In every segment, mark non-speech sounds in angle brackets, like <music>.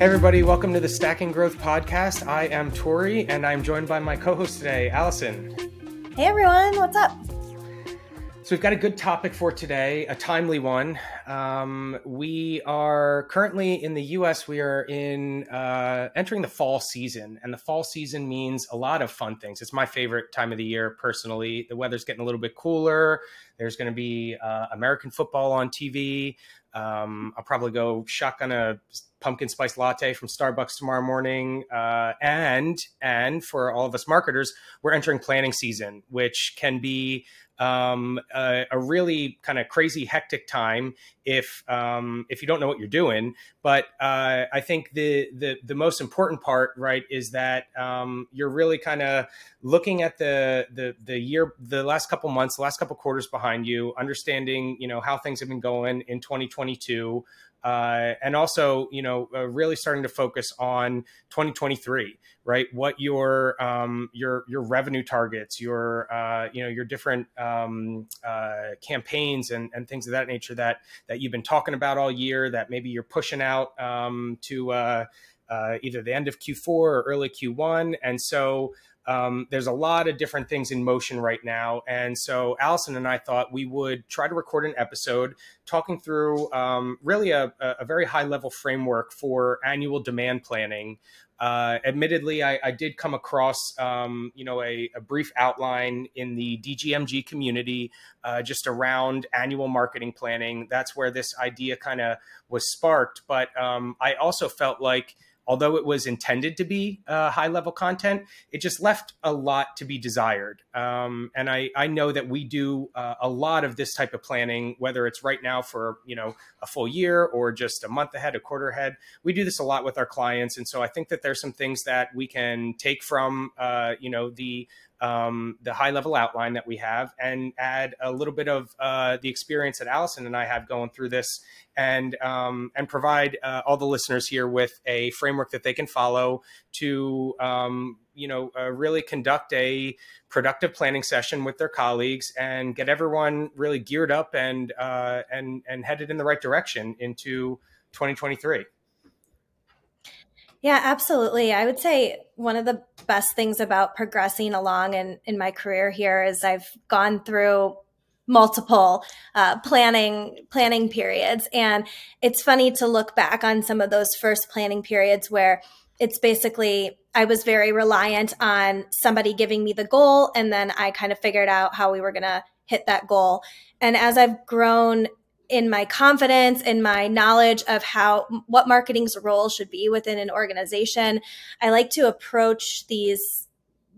Hey, everybody, welcome to the Stacking Growth Podcast. I am Tory, and I'm joined by my co host today, Allison. Hey, everyone, what's up? So, we've got a good topic for today, a timely one. Um, we are currently in the US, we are in uh, entering the fall season, and the fall season means a lot of fun things. It's my favorite time of the year, personally. The weather's getting a little bit cooler. There's going to be uh, American football on TV. Um, I'll probably go shotgun a pumpkin spice latte from Starbucks tomorrow morning. Uh, and and for all of us marketers, we're entering planning season, which can be um, a, a, really kind of crazy, hectic time if um, if you don't know what you're doing. But uh, I think the, the the most important part, right, is that um, you're really kind of looking at the the the year, the last couple months, the last couple quarters behind you, understanding you know how things have been going in 2022 uh, and also you know uh, really starting to focus on 2023 right what your um, your your revenue targets your uh, you know your different um, uh, campaigns and, and things of that nature that that you've been talking about all year that maybe you're pushing out um, to uh, uh, either the end of q4 or early q1 and so um, there's a lot of different things in motion right now. And so Allison and I thought we would try to record an episode talking through um, really a, a, very high level framework for annual demand planning. Uh, admittedly, I, I, did come across, um, you know, a, a, brief outline in the DGMG community uh, just around annual marketing planning. That's where this idea kind of was sparked. But um, I also felt like although it was intended to be uh, high level content, it just left a lot to be desired. Um, and I, I know that we do uh, a lot of this type of planning, whether it's right now for you know a full year or just a month ahead, a quarter ahead. We do this a lot with our clients, and so I think that there's some things that we can take from uh, you know the um, the high level outline that we have and add a little bit of uh, the experience that Allison and I have going through this and um, and provide uh, all the listeners here with a framework that they can follow to um, you know uh, really conduct a productive planning session with their colleagues and get everyone really geared up and uh, and and headed in the right direction into 2023. Yeah, absolutely. I would say one of the best things about progressing along in, in my career here is I've gone through multiple uh, planning planning periods and it's funny to look back on some of those first planning periods where it's basically I was very reliant on somebody giving me the goal and then I kind of figured out how we were going to hit that goal. And as I've grown in my confidence in my knowledge of how what marketing's role should be within an organization i like to approach these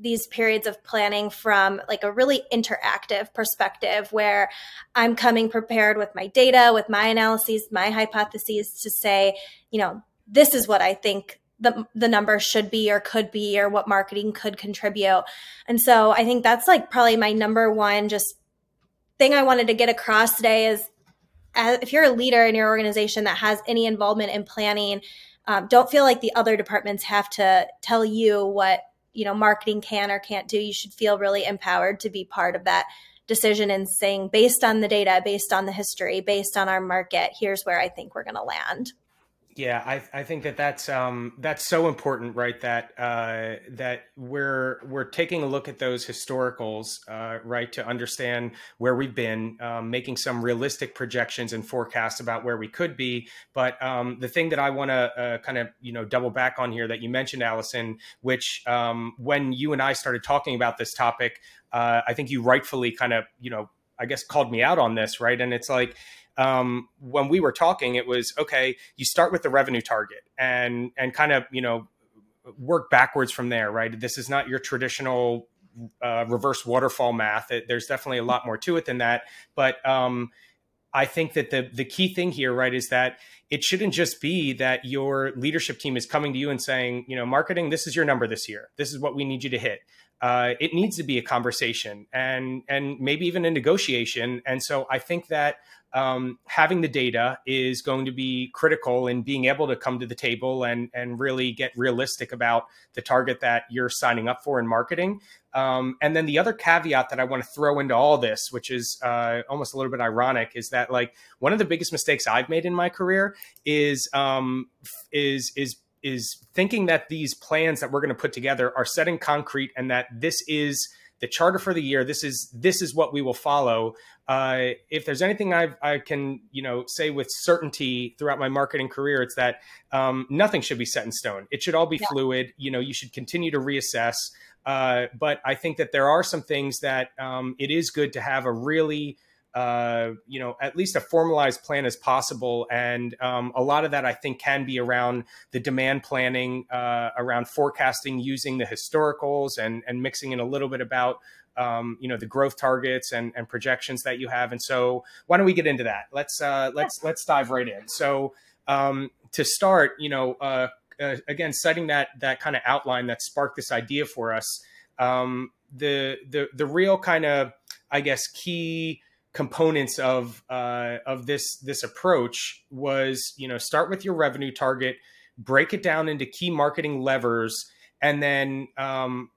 these periods of planning from like a really interactive perspective where i'm coming prepared with my data with my analyses my hypotheses to say you know this is what i think the, the number should be or could be or what marketing could contribute. And so i think that's like probably my number one just thing i wanted to get across today is if you're a leader in your organization that has any involvement in planning, um, don't feel like the other departments have to tell you what you know marketing can or can't do. You should feel really empowered to be part of that decision and saying, based on the data, based on the history, based on our market, here's where I think we're going to land. Yeah, I, I think that that's um, that's so important, right? That uh, that we're we're taking a look at those historicals, uh, right, to understand where we've been, um, making some realistic projections and forecasts about where we could be. But um, the thing that I want to uh, kind of you know double back on here that you mentioned, Allison, which um, when you and I started talking about this topic, uh, I think you rightfully kind of you know I guess called me out on this, right? And it's like um, when we were talking, it was okay. You start with the revenue target and and kind of you know work backwards from there, right? This is not your traditional uh, reverse waterfall math. It, there's definitely a lot more to it than that, but um, I think that the the key thing here, right, is that it shouldn't just be that your leadership team is coming to you and saying, you know, marketing, this is your number this year. This is what we need you to hit. Uh, it needs to be a conversation and and maybe even a negotiation. And so I think that um, having the data is going to be critical in being able to come to the table and and really get realistic about the target that you're signing up for in marketing. Um, and then the other caveat that I want to throw into all this, which is uh, almost a little bit ironic, is that like one of the biggest mistakes I've made in my career is um, is is is thinking that these plans that we're going to put together are set in concrete and that this is the charter for the year. This is this is what we will follow. Uh, if there's anything I've, I can you know say with certainty throughout my marketing career, it's that um, nothing should be set in stone. It should all be yeah. fluid. You know, you should continue to reassess. Uh, but I think that there are some things that um, it is good to have a really uh, you know, at least a formalized plan as possible. And um, a lot of that, I think, can be around the demand planning, uh, around forecasting using the historicals and, and mixing in a little bit about, um, you know, the growth targets and, and projections that you have. And so why don't we get into that? Let's, uh, let's, let's dive right in. So um, to start, you know, uh, uh, again, citing that, that kind of outline that sparked this idea for us, um, the, the, the real kind of, I guess, key, components of uh, of this this approach was you know start with your revenue target, break it down into key marketing levers, and then um,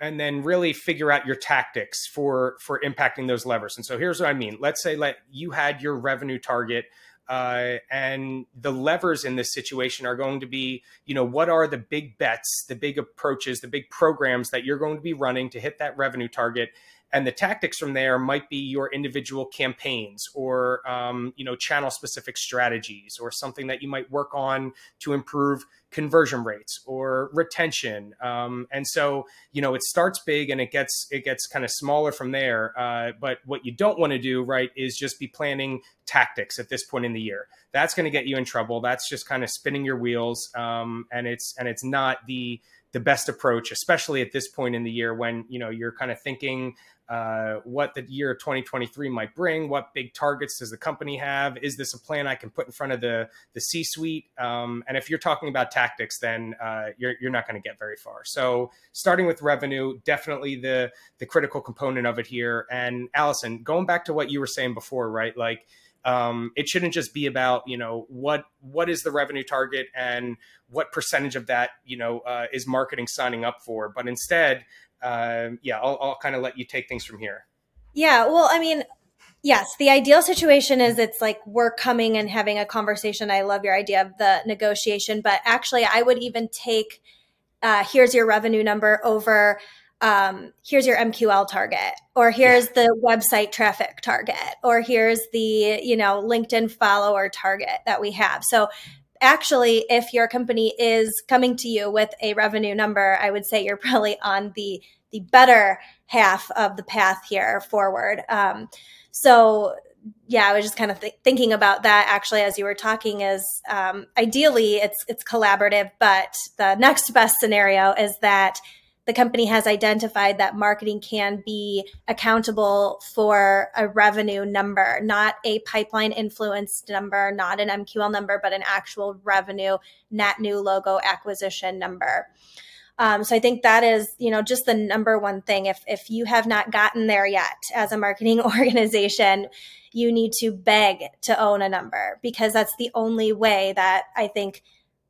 and then really figure out your tactics for for impacting those levers. And so here's what I mean. Let's say let you had your revenue target. Uh, and the levers in this situation are going to be, you know, what are the big bets, the big approaches, the big programs that you're going to be running to hit that revenue target, and the tactics from there might be your individual campaigns or um, you know channel specific strategies or something that you might work on to improve conversion rates or retention. Um, and so you know it starts big and it gets it gets kind of smaller from there uh, but what you don't want to do right is just be planning tactics at this point in the year. That's going to get you in trouble. That's just kind of spinning your wheels um, and it's and it's not the the best approach especially at this point in the year when you know you're kind of thinking uh, what the year 2023 might bring. What big targets does the company have? Is this a plan I can put in front of the the C-suite? Um, and if you're talking about tactics, then uh, you're you're not going to get very far. So starting with revenue, definitely the the critical component of it here. And Allison, going back to what you were saying before, right? Like um, it shouldn't just be about you know what what is the revenue target and what percentage of that you know uh, is marketing signing up for, but instead um, yeah, I'll, I'll kind of let you take things from here. Yeah, well, I mean, yes, the ideal situation is it's like we're coming and having a conversation. I love your idea of the negotiation, but actually, I would even take uh, here's your revenue number over um, here's your MQL target, or here's yeah. the website traffic target, or here's the you know LinkedIn follower target that we have. So actually, if your company is coming to you with a revenue number, I would say you're <laughs> probably on the the better half of the path here forward. Um, so yeah, I was just kind of th- thinking about that actually as you were talking. Is um, ideally it's it's collaborative, but the next best scenario is that the company has identified that marketing can be accountable for a revenue number, not a pipeline influenced number, not an MQL number, but an actual revenue net new logo acquisition number. Um, so I think that is, you know, just the number one thing. If if you have not gotten there yet as a marketing <laughs> organization, you need to beg to own a number because that's the only way that I think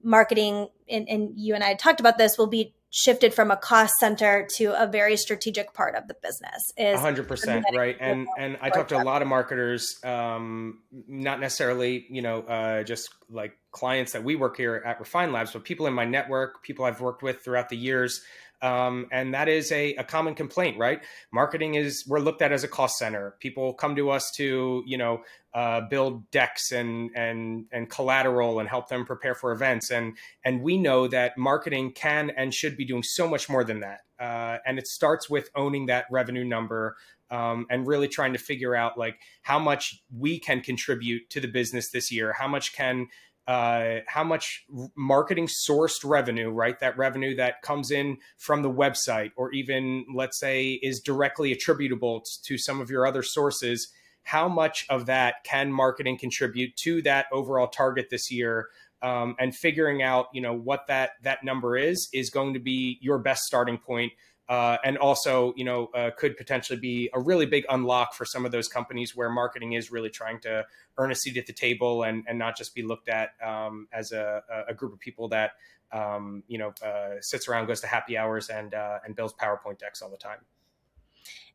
marketing and, and you and I talked about this will be shifted from a cost center to a very strategic part of the business is 100% right and and i talked to a lot of marketers um, not necessarily you know uh, just like clients that we work here at refine labs but people in my network people i've worked with throughout the years um, and that is a, a common complaint, right? Marketing is we're looked at as a cost center. People come to us to you know uh, build decks and and and collateral and help them prepare for events, and and we know that marketing can and should be doing so much more than that. Uh, and it starts with owning that revenue number. Um, and really trying to figure out like how much we can contribute to the business this year how much can uh, how much marketing sourced revenue, right? That revenue that comes in from the website, or even let's say is directly attributable to some of your other sources. How much of that can marketing contribute to that overall target this year? Um, and figuring out, you know, what that that number is is going to be your best starting point uh, and also, you know, uh, could potentially be a really big unlock for some of those companies where marketing is really trying to earn a seat at the table and, and not just be looked at um, as a, a, group of people that, um, you know, uh, sits around, goes to happy hours, and uh, and builds PowerPoint decks all the time.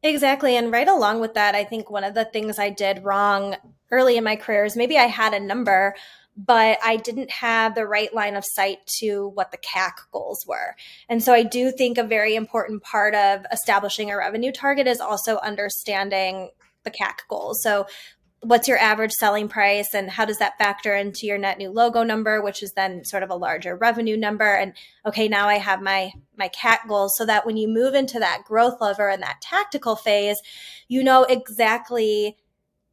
Exactly. And right along with that, I think one of the things I did wrong early in my career is maybe I had a number, but I didn't have the right line of sight to what the CAC goals were. And so I do think a very important part of establishing a revenue target is also understanding the CAC goals. So what's your average selling price and how does that factor into your net new logo number which is then sort of a larger revenue number. And okay now i have my my CAC goals so that when you move into that growth lever and that tactical phase you know exactly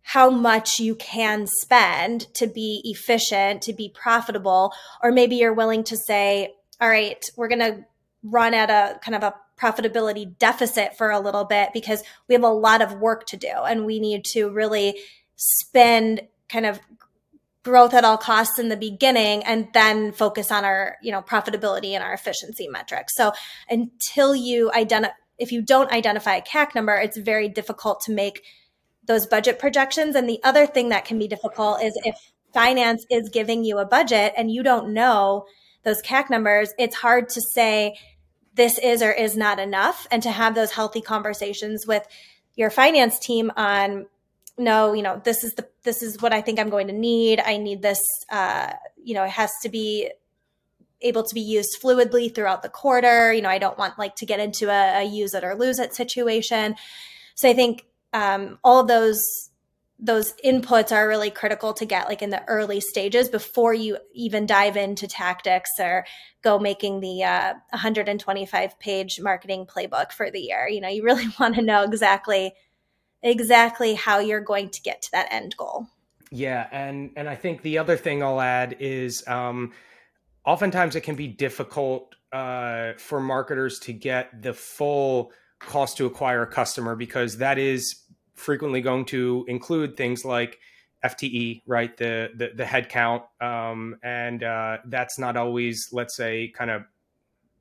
how much you can spend to be efficient to be profitable. Or maybe you're willing to say all right we're going to run at a kind of a profitability deficit for a little bit because we have a lot of work to do and we need to really spend kind of growth at all costs in the beginning and then focus on our you know profitability and our efficiency metrics. So until you identify if you don't identify a cac number it's very difficult to make those budget projections. And the other thing that can be difficult is if finance is giving you a budget and you don't know those cac numbers it's hard to say this is or is not enough. And to have those healthy conversations with your finance team on no, you know, this is the this is what I think I'm going to need. I need this. Uh, you know, it has to be able to be used fluidly throughout the quarter. You know, I don't want like to get into a, a use it or lose it situation. So I think um, all of those those inputs are really critical to get like in the early stages before you even dive into tactics or go making the uh, 125 page marketing playbook for the year. You know, you really <laughs> want to know exactly exactly how you're going to get to that end goal. Yeah, and and I think the other thing I'll add is um, oftentimes it can be difficult uh, for marketers to get the full cost to acquire a customer because that is frequently going to include things like FTE, right? The the, the head count, um, and uh, that's not always, let's say, kind of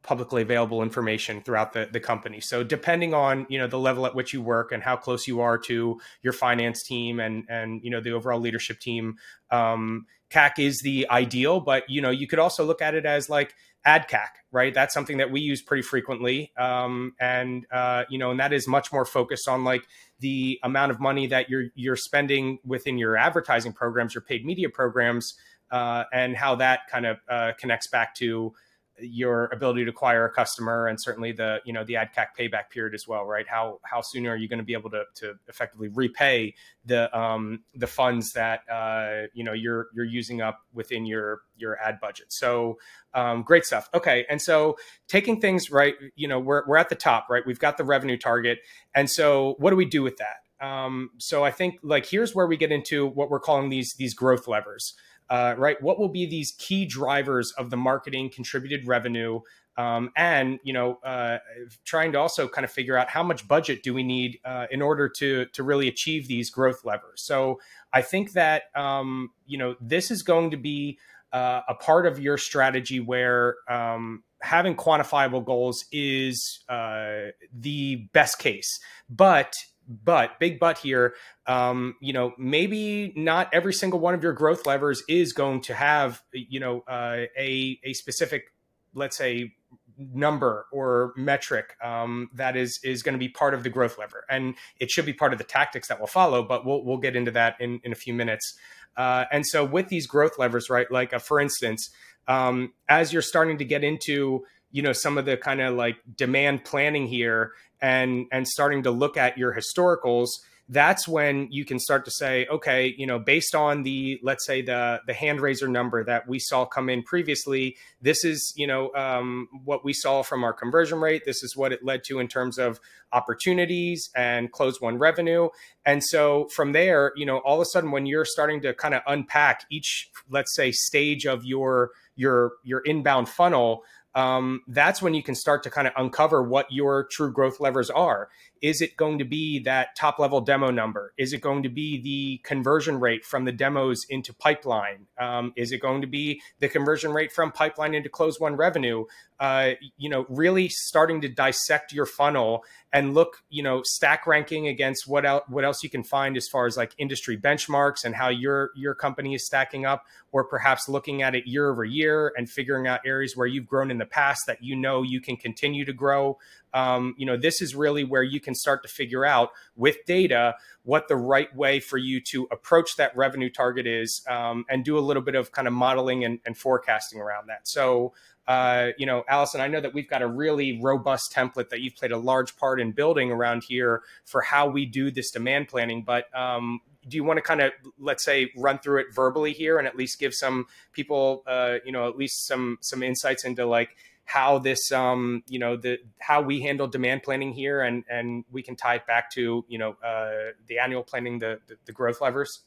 publicly available information throughout the, the company. So depending on, you know, the level at which you work and how close you are to your finance team and, and, you know, the overall leadership team, um, CAC is the ideal, but, you know, you could also look at it as like ad CAC, right? That's something that we use pretty frequently. Um, and, uh, you know, and that is much more focused on like the amount of money that you're, you're spending within your advertising programs, your paid media programs, uh, and how that kind of uh, connects back to, your ability to acquire a customer and certainly the you know the ad CAC payback period as well, right? How how soon are you going to be able to to effectively repay the um, the funds that uh, you know you're you're using up within your your ad budget? So um, great stuff. Okay, and so taking things right, you know we're we're at the top, right? We've got the revenue target, and so what do we do with that? Um, so I think like here's where we get into what we're calling these these growth levers uh, right? What will be these key drivers of the marketing contributed revenue? Um, and you know, uh, trying to also kind of figure out how much budget do we need uh, in order to to really achieve these growth levers. So I think that um, you know this is going to be uh, a part of your strategy where um, having quantifiable goals is uh, the best case, but but big but here um, you know maybe not every single one of your growth levers is going to have you know uh, a a specific let's say number or metric um, that is is going to be part of the growth lever. And it should be part of the tactics that will follow but we'll, we'll get into that in, in a few minutes. Uh, and so with these growth levers right like uh, for instance um, as you're starting to get into you know some of the kind of like demand planning here and and starting to look at your historicals that's when you can start to say okay you know based on the let's say the the hand raiser number that we saw come in previously this is you know um, what we saw from our conversion rate. This is what it led to in terms of opportunities and close one revenue. And so from there you know all of a sudden when you're starting to kind of unpack each let's say stage of your your your inbound funnel um, that's when you can start to kind of uncover what your true growth levers are. Is it going to be that top level demo number? Is it going to be the conversion rate from the demos into pipeline? Um, is it going to be the conversion rate from pipeline into close one revenue? Uh, you know, really starting to dissect your funnel and look, you know, stack ranking against what else what else you can find as far as like industry benchmarks and how your your company is stacking up, or perhaps looking at it year over year and figuring out areas where you've grown in the the past that you know you can continue to grow. Um, you know, this is really where you can start to figure out with data what the right way for you to approach that revenue target is um, and do a little bit of kind of modeling and, and forecasting around that. So, uh, you know, Allison, I know that we've got a really robust template that you've played a large part in building around here for how we do this demand planning. But um, do you want to kind of let's say run through it verbally here and at least give some people uh, you know at least some some insights into like how this um you know the how we handle demand planning here and and we can tie it back to you know uh, the annual planning the, the the growth levers?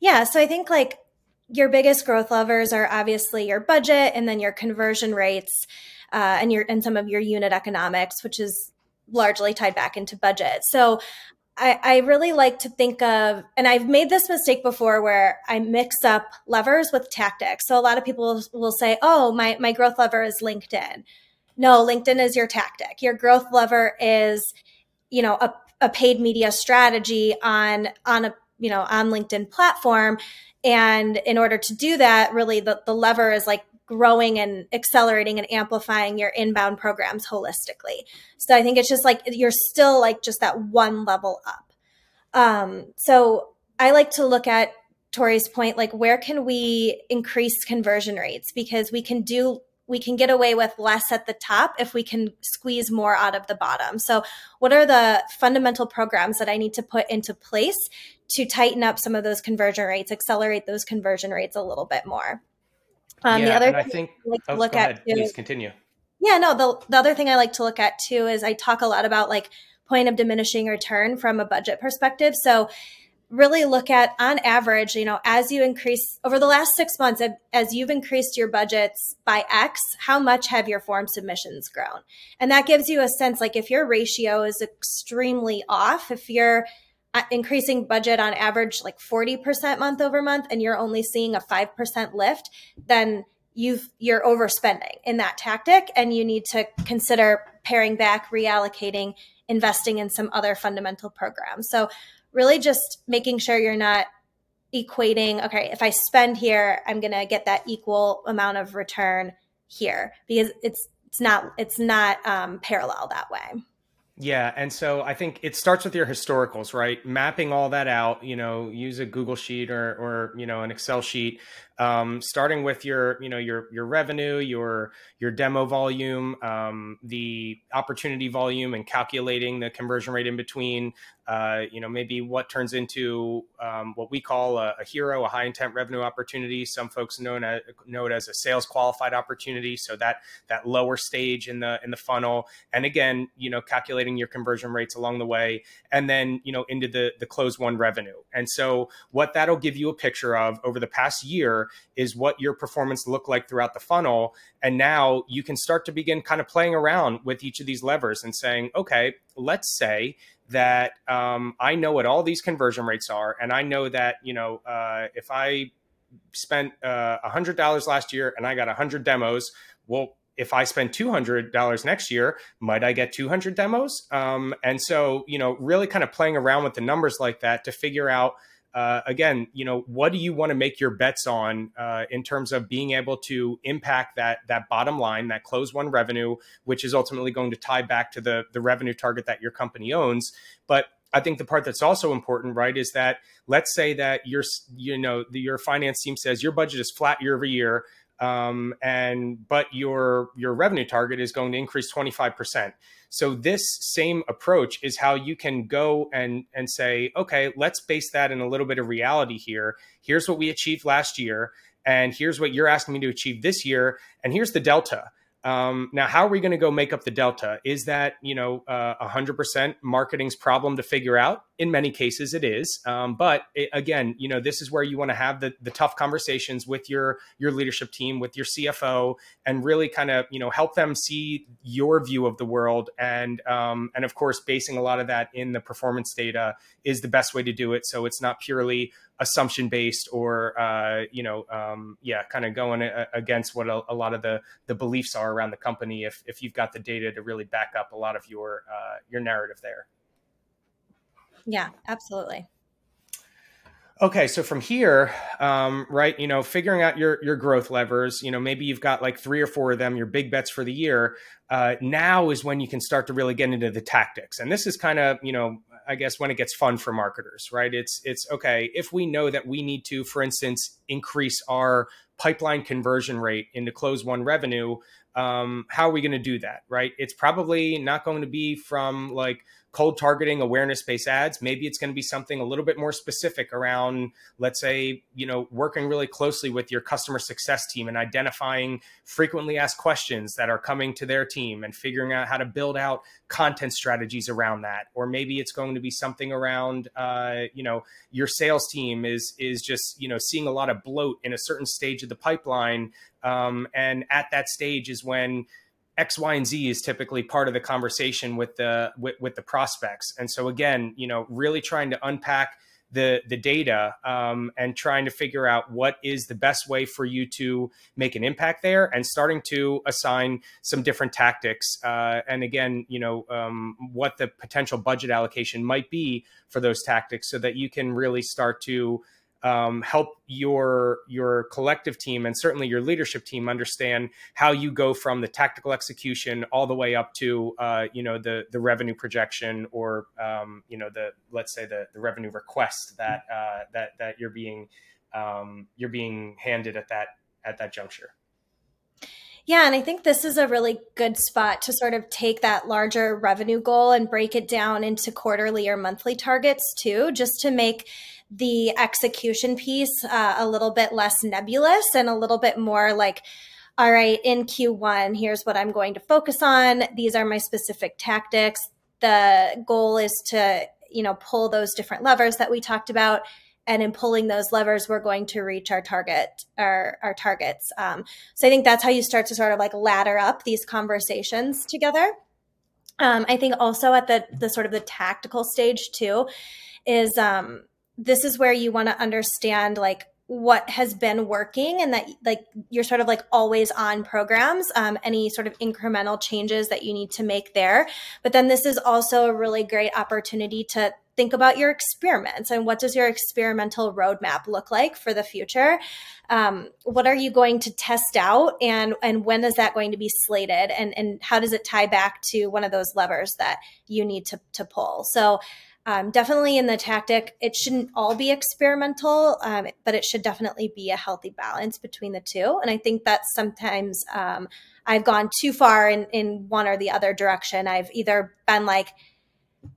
Yeah so i think like your biggest growth levers are obviously your budget and then your conversion rates uh, and your and some of your unit economics which is largely tied back into budget. So I, I really like to think of, and I've made this mistake before where I mix up levers with tactics. So a lot of people will say, oh, my, my growth lever is LinkedIn. No, LinkedIn is your tactic. Your growth lever is, you know, a, a paid media strategy on, on a, you know, on LinkedIn platform. And in order to do that, really the, the lever is like growing and accelerating and amplifying your inbound programs holistically. So I think it's just like you're still like just that one level up. Um, so I like to look at Tory's point, like where can we increase conversion rates? Because we can do we can get away with less at the top if we can squeeze more out of the bottom. So, what are the fundamental programs that I need to put into place to tighten up some of those conversion rates, accelerate those conversion rates a little bit more? Um, yeah, the other and I think I like oh, look at too, please continue. Yeah, no, the, the other thing I like to look at too is I talk a lot about like point of diminishing return from a budget perspective. So really look at on average, you know, as you increase over the last six months, as you've increased your budgets by X, how much have your form submissions grown? And that gives you a sense like if your ratio is extremely off, if you're increasing budget on average like 40% month over month and you're only seeing a 5% lift, then you've you're overspending in that tactic and you need to consider paring back, reallocating, investing in some other fundamental programs. So really just making sure you're not equating, okay, if I spend here, I'm going to get that equal amount of return here because it's it's not it's not um, parallel that way. Yeah, and so I think it starts with your historicals, right? Mapping all that out, you know, use a Google sheet or or you know an Excel sheet um, starting with your you know your your revenue your your demo volume um, the opportunity volume and calculating the conversion rate in between uh, you know maybe what turns into um, what we call a, a, HIRO a high intent revenue opportunity. Some folks know know it as a sales qualified opportunity. So that that lower stage in the in the funnel. And again you know calculating your conversion rates along the way and then you know into the the close one revenue. And so what that'll give you a picture of over the past year is what your performance looked like throughout the funnel. And now you can start to begin kind of playing around with each of these levers and saying, okay, let's say that um, I know what all these conversion rates are, and I know that you know uh, if I spent uh, a uh, hundred dollars last year and I got a hundred demos, well, if I spend two hundred dollars next year, might I get two hundred demos? Um, and so you know, really kind of playing around with the numbers like that to figure out uh, again, you know, what do you want to make your bets on uh, in terms of being able to impact that that bottom line, that close one revenue, which is ultimately going to tie back to the the revenue target that your company owns. But I think the part that's also important, right, is that let's say that your you know your finance team says your budget is flat year over year um, and but your your revenue target is going to increase 25%. So this same approach is how you can go and and say, okay, let's base that in a little bit of reality here. Here's what we achieved last year, and here's what you're asking me to achieve this year, and here's the delta. Um, now, how are we going to go make up the delta? Is that you know uh, 100% marketing's problem to figure out? In many cases, it is. Um, but it, again, you know this is where you want to have the, the tough conversations with your your leadership team, with your CFO, and really kind of you know help them see your view of the world. And um, and of course, basing a lot of that in the performance data is the best way to do it. So it's not purely assumption based or uh, you know um, yeah kind of going a- against what a, a, lot of the the beliefs are around the company if if you've got the data to really back up a lot of your uh, your narrative there yeah absolutely Okay, so from here, um, right, you know, figuring out your your growth levers, you know, maybe you've got like three or four of them, your big bets for the year. Uh, now is when you can start to really get into the tactics, and this is kind of, you know, I guess when it gets fun for marketers, right? It's it's okay if we know that we need to, for instance, increase our pipeline conversion rate into close one revenue. Um, how are we going to do that, right? It's probably not going to be from like cold targeting awareness based ads maybe it's going to be something a little bit more specific around let's say you know working really closely with your customer success team and identifying frequently asked questions that are coming to their team and figuring out how to build out content strategies around that. Or maybe it's going to be something around uh, you know your sales team is is just you know seeing a lot of bloat in a certain stage of the pipeline um, and at that stage is when X, Y, and Z is typically part of the conversation with the with, with the prospects. And so again, you know, really trying to unpack the the data um, and trying to figure out what is the best way for you to make an impact there, and starting to assign some different tactics. Uh, and again, you know, um, what the potential budget allocation might be for those tactics, so that you can really start to um, help your your collective team and certainly your leadership team understand how you go from the tactical execution all the way up to uh, you know the the revenue projection or um, you know the let's say the, the revenue request that uh, that that you're being um, you're being handed at that at that juncture. Yeah, and I think this is a really good spot to sort of take that larger revenue goal and break it down into quarterly or monthly targets too, just to make the execution piece uh, a little bit less nebulous and a little bit more like, all right, in Q1, here's what I'm going to focus on. These are my specific tactics. The goal is to, you know, pull those different levers that we talked about. And in pulling those levers, we're going to reach our target, our, our targets. Um, so I think that's how you start to sort of like ladder up these conversations together. Um, I think also at the the sort of the tactical stage too is um, this is where you want to understand like what has been working and that like you're sort of like always on programs um, any sort of incremental changes that you need to make there. But then this is also a really great opportunity to think about your experiments and what does your experimental roadmap look like for the future? Um, what are you going to test out and and when is that going to be slated and and how does it tie back to one of those levers that you need to to pull? So um, definitely in the tactic, it shouldn't all be experimental, um, but it should definitely be a healthy balance between the two. And I think that sometimes um, I've gone too far in, in one or the other direction. I've either been like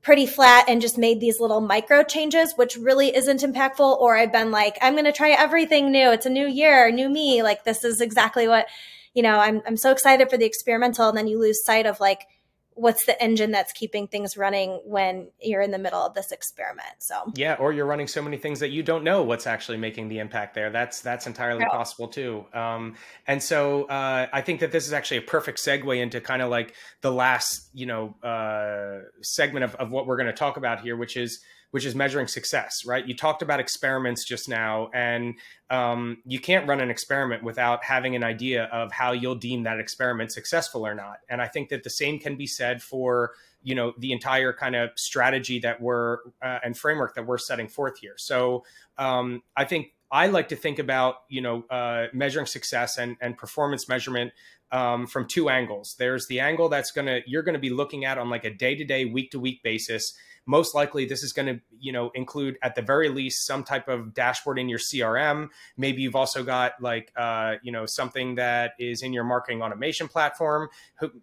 pretty flat and just made these little micro changes, which really isn't impactful, or I've been like, I'm going to try everything new. It's a new year, new me. Like, this is exactly what, you know, I'm, I'm so excited for the experimental. And then you lose sight of like, what's the engine that's keeping things running when you're in the middle of this experiment so. Yeah or you're running so many things that you don't know what's actually making the impact there. That's that's entirely yeah. possible too. Um, and so uh, i think that this is actually a perfect segue into kind of like the last you know uh, segment of, of what we're going to talk about here which is which is measuring success, right? You talked about experiments just now, and um, you can't run an experiment without having an idea of how you'll deem that experiment successful or not. And I think that the same can be said for you know the entire kind of strategy that we're uh, and framework that we're setting forth here. So um, I think I like to think about you know uh, measuring success and, and performance measurement um, from two angles. There's the angle that's gonna you're gonna be looking at on like a day to day, week to week basis, most likely this is going to you know include at the very least some type of dashboard in your crm maybe you've also got like uh, you know something that is in your marketing automation platform.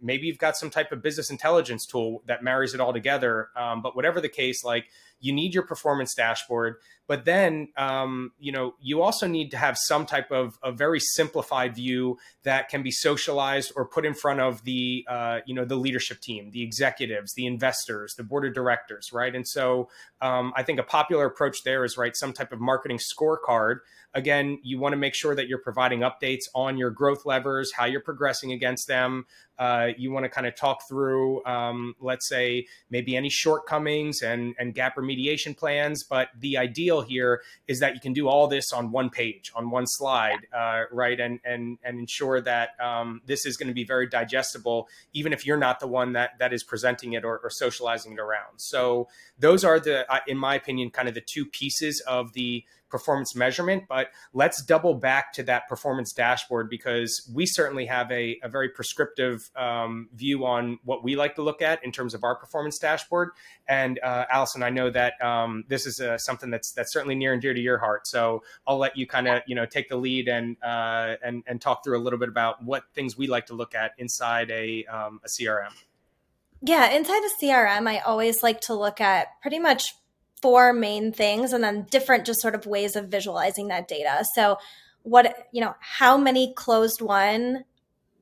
Maybe you've got some type of business intelligence tool that marries it all together. Um, but whatever the case like you need your performance dashboard but then um, you know you also need to have some type of a very simplified view that can be socialized or put in front of the uh, you know the leadership team the executives the investors the board of directors right? And so um, i think a popular approach there is right some type of marketing scorecard again you want to make sure that you're providing updates on your growth levers how you're progressing against them uh, you want to kind of talk through, um, let's say, maybe any shortcomings and, and gap remediation plans. But the ideal here is that you can do all this on one page, on one slide, uh, right? And, and, and ensure that um, this is going to be very digestible, even if you're not the one that, that is presenting it or, or socializing it around. So those are the, uh, in my opinion, kind of the two pieces of the performance measurement. But let's double back to that performance dashboard because we certainly have a, a very prescriptive um, view on what we like to look at in terms of our performance dashboard. And uh, Allison, I know that um, this is uh, something that's that's certainly near and dear to your heart. So I'll let you kind of you know take the lead and uh, and and talk through a little bit about what things we like to look at inside a um, a CRM. Yeah, inside a CRM, I always like to look at pretty much four main things and then different just sort of ways of visualizing that data. So, what, you know, how many closed won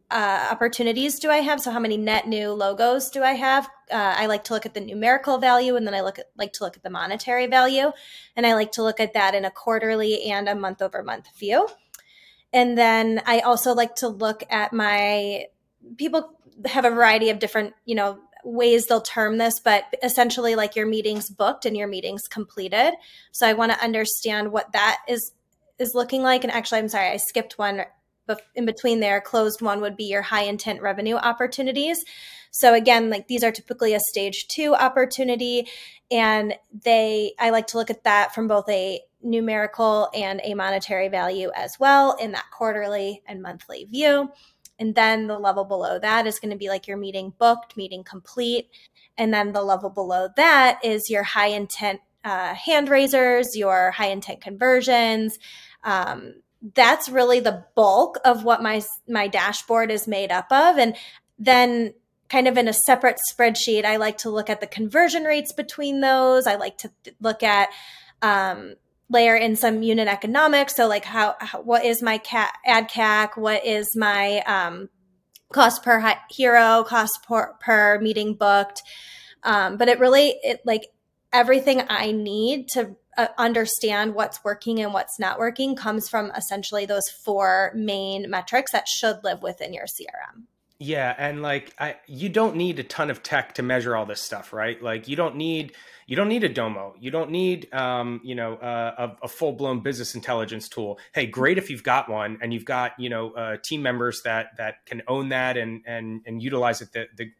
uh, opportunities do I have? So, how many net new logos do I have? Uh, I like to look at the numerical value and then I look at, like to look at the monetary value. And I like to look at that in a quarterly and a month over month view. And then I also like to look at my people have a variety of different, you know, ways they'll term this, but essentially like your meetings booked and your meetings completed. So I want to understand what that is is looking like. And actually, I'm sorry, I skipped one in between there. Closed won would be your high intent revenue opportunities. So again, like these are typically a stage two opportunity, and they I like to look at that from both a numerical and a monetary value as well in that quarterly and monthly view. And then the level below that is going to be like your meeting booked, meeting complete. And then the level below that is your high intent uh, hand raisers, your high intent conversions. Um, that's really the bulk of what my my dashboard is made up of. And then kind of in a separate spreadsheet, I like to look at the conversion rates between those. I like to look at um, layer in some unit economics. So like how, how what is my CAC ad CAC? What is my um, cost per HIRO? Cost per, per meeting booked? Um, but it really it like everything I need to uh, understand what's working and what's not working comes from essentially those four main metrics that should live within your CRM. Yeah, and like I you don't need a ton of tech to measure all this stuff, right? Like you don't need you don't need a domo you don't need um, you know uh, a, a, full-blown business intelligence tool hey great if you've got one and you've got you know uh, team members that that can own that and and and utilize it the, the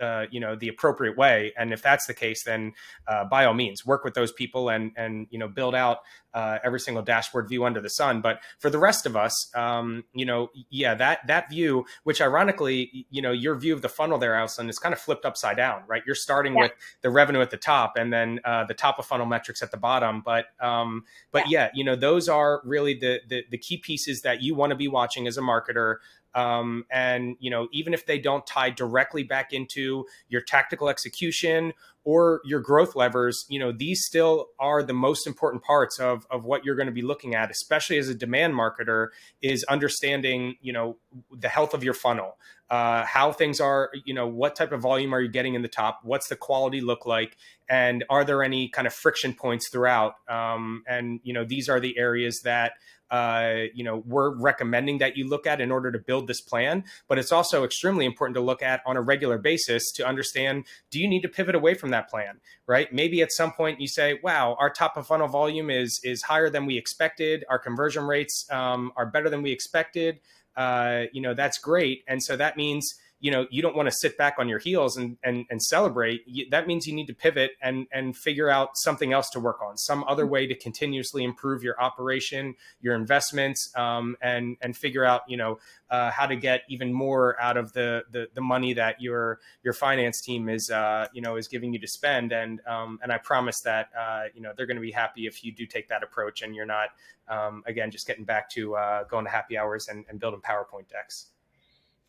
uh, you know the appropriate way and if that's the case then uh, by all means work with those people and and you know build out uh, every single dashboard view under the sun but for the rest of us um, you know yeah that that view which ironically you know your view of the funnel there Allison is kind of flipped upside down right you're starting yeah. with the revenue at the top and then uh, the top of funnel metrics at the bottom but um, but yeah. yeah you know those are really the, the the key pieces that you want to be watching as a marketer um, and you know, even if they don't tie directly back into your tactical execution or your growth levers, you know, these still are the most important parts of, of what you're going to be looking at, especially as a demand marketer, is understanding, you know, the health of your funnel, uh, how things are, you know, what type of volume are you getting in the top? What's the quality look like? And are there any kind of friction points throughout? Um, and, you know, these are the areas that uh, you know we're recommending that you look at in order to build this plan but it's also extremely important to look at on a regular basis to understand do you need to pivot away from that plan right? Maybe at some point you say wow our top of funnel volume is is higher than we expected. Our conversion rates um, are better than we expected. Uh, you know that's great. And so that means you know you don't want to sit back on your heels and and, and celebrate that means you need to pivot and and figure out something else to work on some other way to continuously improve your operation your investments um, and and figure out you know uh, how to get even more out of the, the the money that your your finance team is uh, you know is giving you to spend and um, and I promise that uh, you know they're going to be happy if you do take that approach and you're not um, again just getting back to uh, going to happy hours and, and building PowerPoint decks.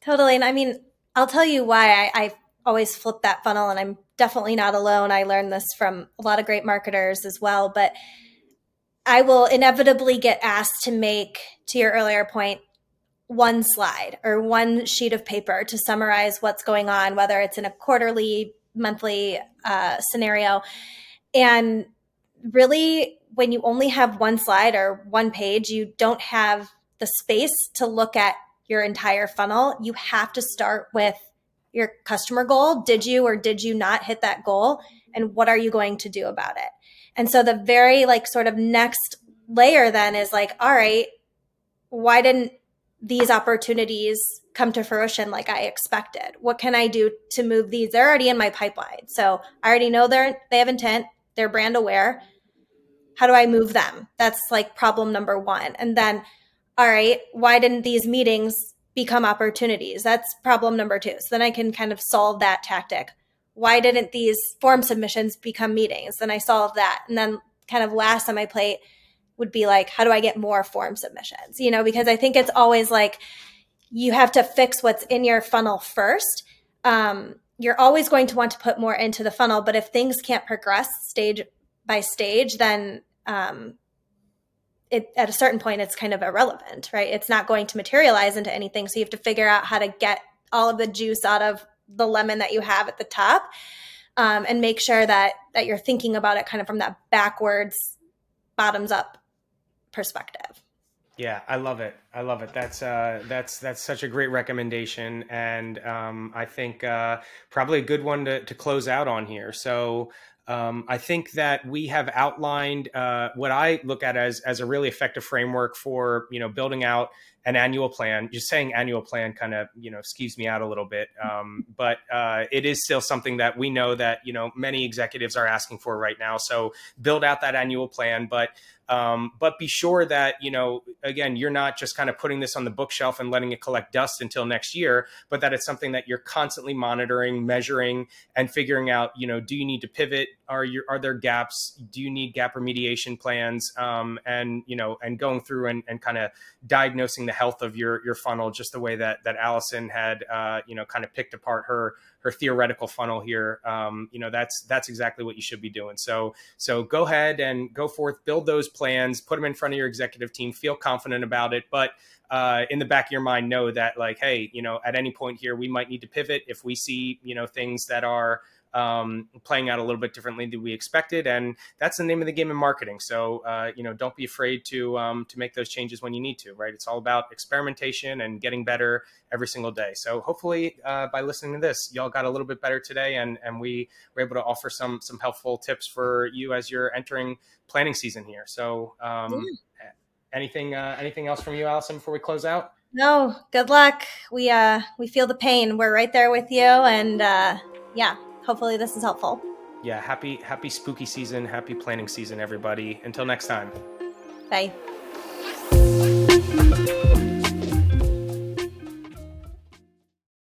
Totally, and I mean I'll tell you why I, I always flip that funnel, and I'm definitely not alone. I learned this from a lot of great marketers as well, but I will inevitably get asked to make, to your earlier point, one slide or one sheet of paper to summarize what's going on, whether it's in a quarterly, monthly uh, scenario. And really, when you only have one slide or one page, you don't have the space to look at your entire funnel, you have to start with your customer goal. Did you or did you not hit that goal? And what are you going to do about it? And so the very like sort of next layer then is like, all right, why didn't these opportunities come to fruition like I expected? What can I do to move these? They're already in my pipeline. So I already know they're they have intent, they're brand aware. how do I move them? That's like problem number one. And then, all right, why didn't these meetings become opportunities? That's problem number two. So then I can kind of solve that tactic. Why didn't these form submissions become meetings? Then I solve that. And then kind of last on my plate would be like, how do I get more form submissions? You know, because I think it's always like you have to fix what's in your funnel first. Um, you're always going to want to put more into the funnel, but if things can't progress stage by stage, then um, it, at a certain point, it's kind of irrelevant, right? It's not going to materialize into anything. So you have to figure out how to get all of the juice out of the lemon that you have at the top, um, and make sure that that you're thinking about it kind of from that backwards, bottoms up perspective. Yeah, I love it. I love it. That's uh, that's that's such a great recommendation, and um, I think uh, probably a good one to, to close out on here. So um, I think that we have outlined uh, what I look at as as a really effective framework for you know building out an annual plan. Just saying annual plan kind of you know skews me out a little bit, um, but uh, it is still something that we know that you know many executives are asking for right now. So build out that annual plan, but um, but be sure that, you know, again, you're not just kind of putting this on the bookshelf and letting it collect dust until next year, but that it's something that you're constantly monitoring, measuring, and figuring out, you know, do you need to pivot? Are you, are there gaps? Do you need gap remediation plans? Um, and, you know, and going through and, and kind of diagnosing the health of your, your funnel, just the way that, that Allison had, uh, you know, kind of picked apart her, her theoretical funnel here, um, you know, that's that's exactly what you should be doing. So so go ahead and go forth, build those plans, put them in front of your executive team, feel confident about it, but uh, in the back of your mind, know that like, hey, you know, at any point here, we might need to pivot. If we see you know things that are um, playing out a little bit differently than we expected, and that's the name of the game in marketing. So uh, you know, don't be afraid to um, to make those changes when you need to. Right? It's all about experimentation and getting better every single day. So hopefully, uh, by listening to this, y'all got a little bit better today, and and we were able to offer some some helpful tips for you as you're entering planning season here. So. Um, mm. Anything uh, anything else from you, Allison, before we close out? No, good luck. We uh we feel the pain. We're right there with you and uh yeah, hopefully this is helpful. Yeah, happy happy spooky season, happy planning season everybody. Until next time. Bye.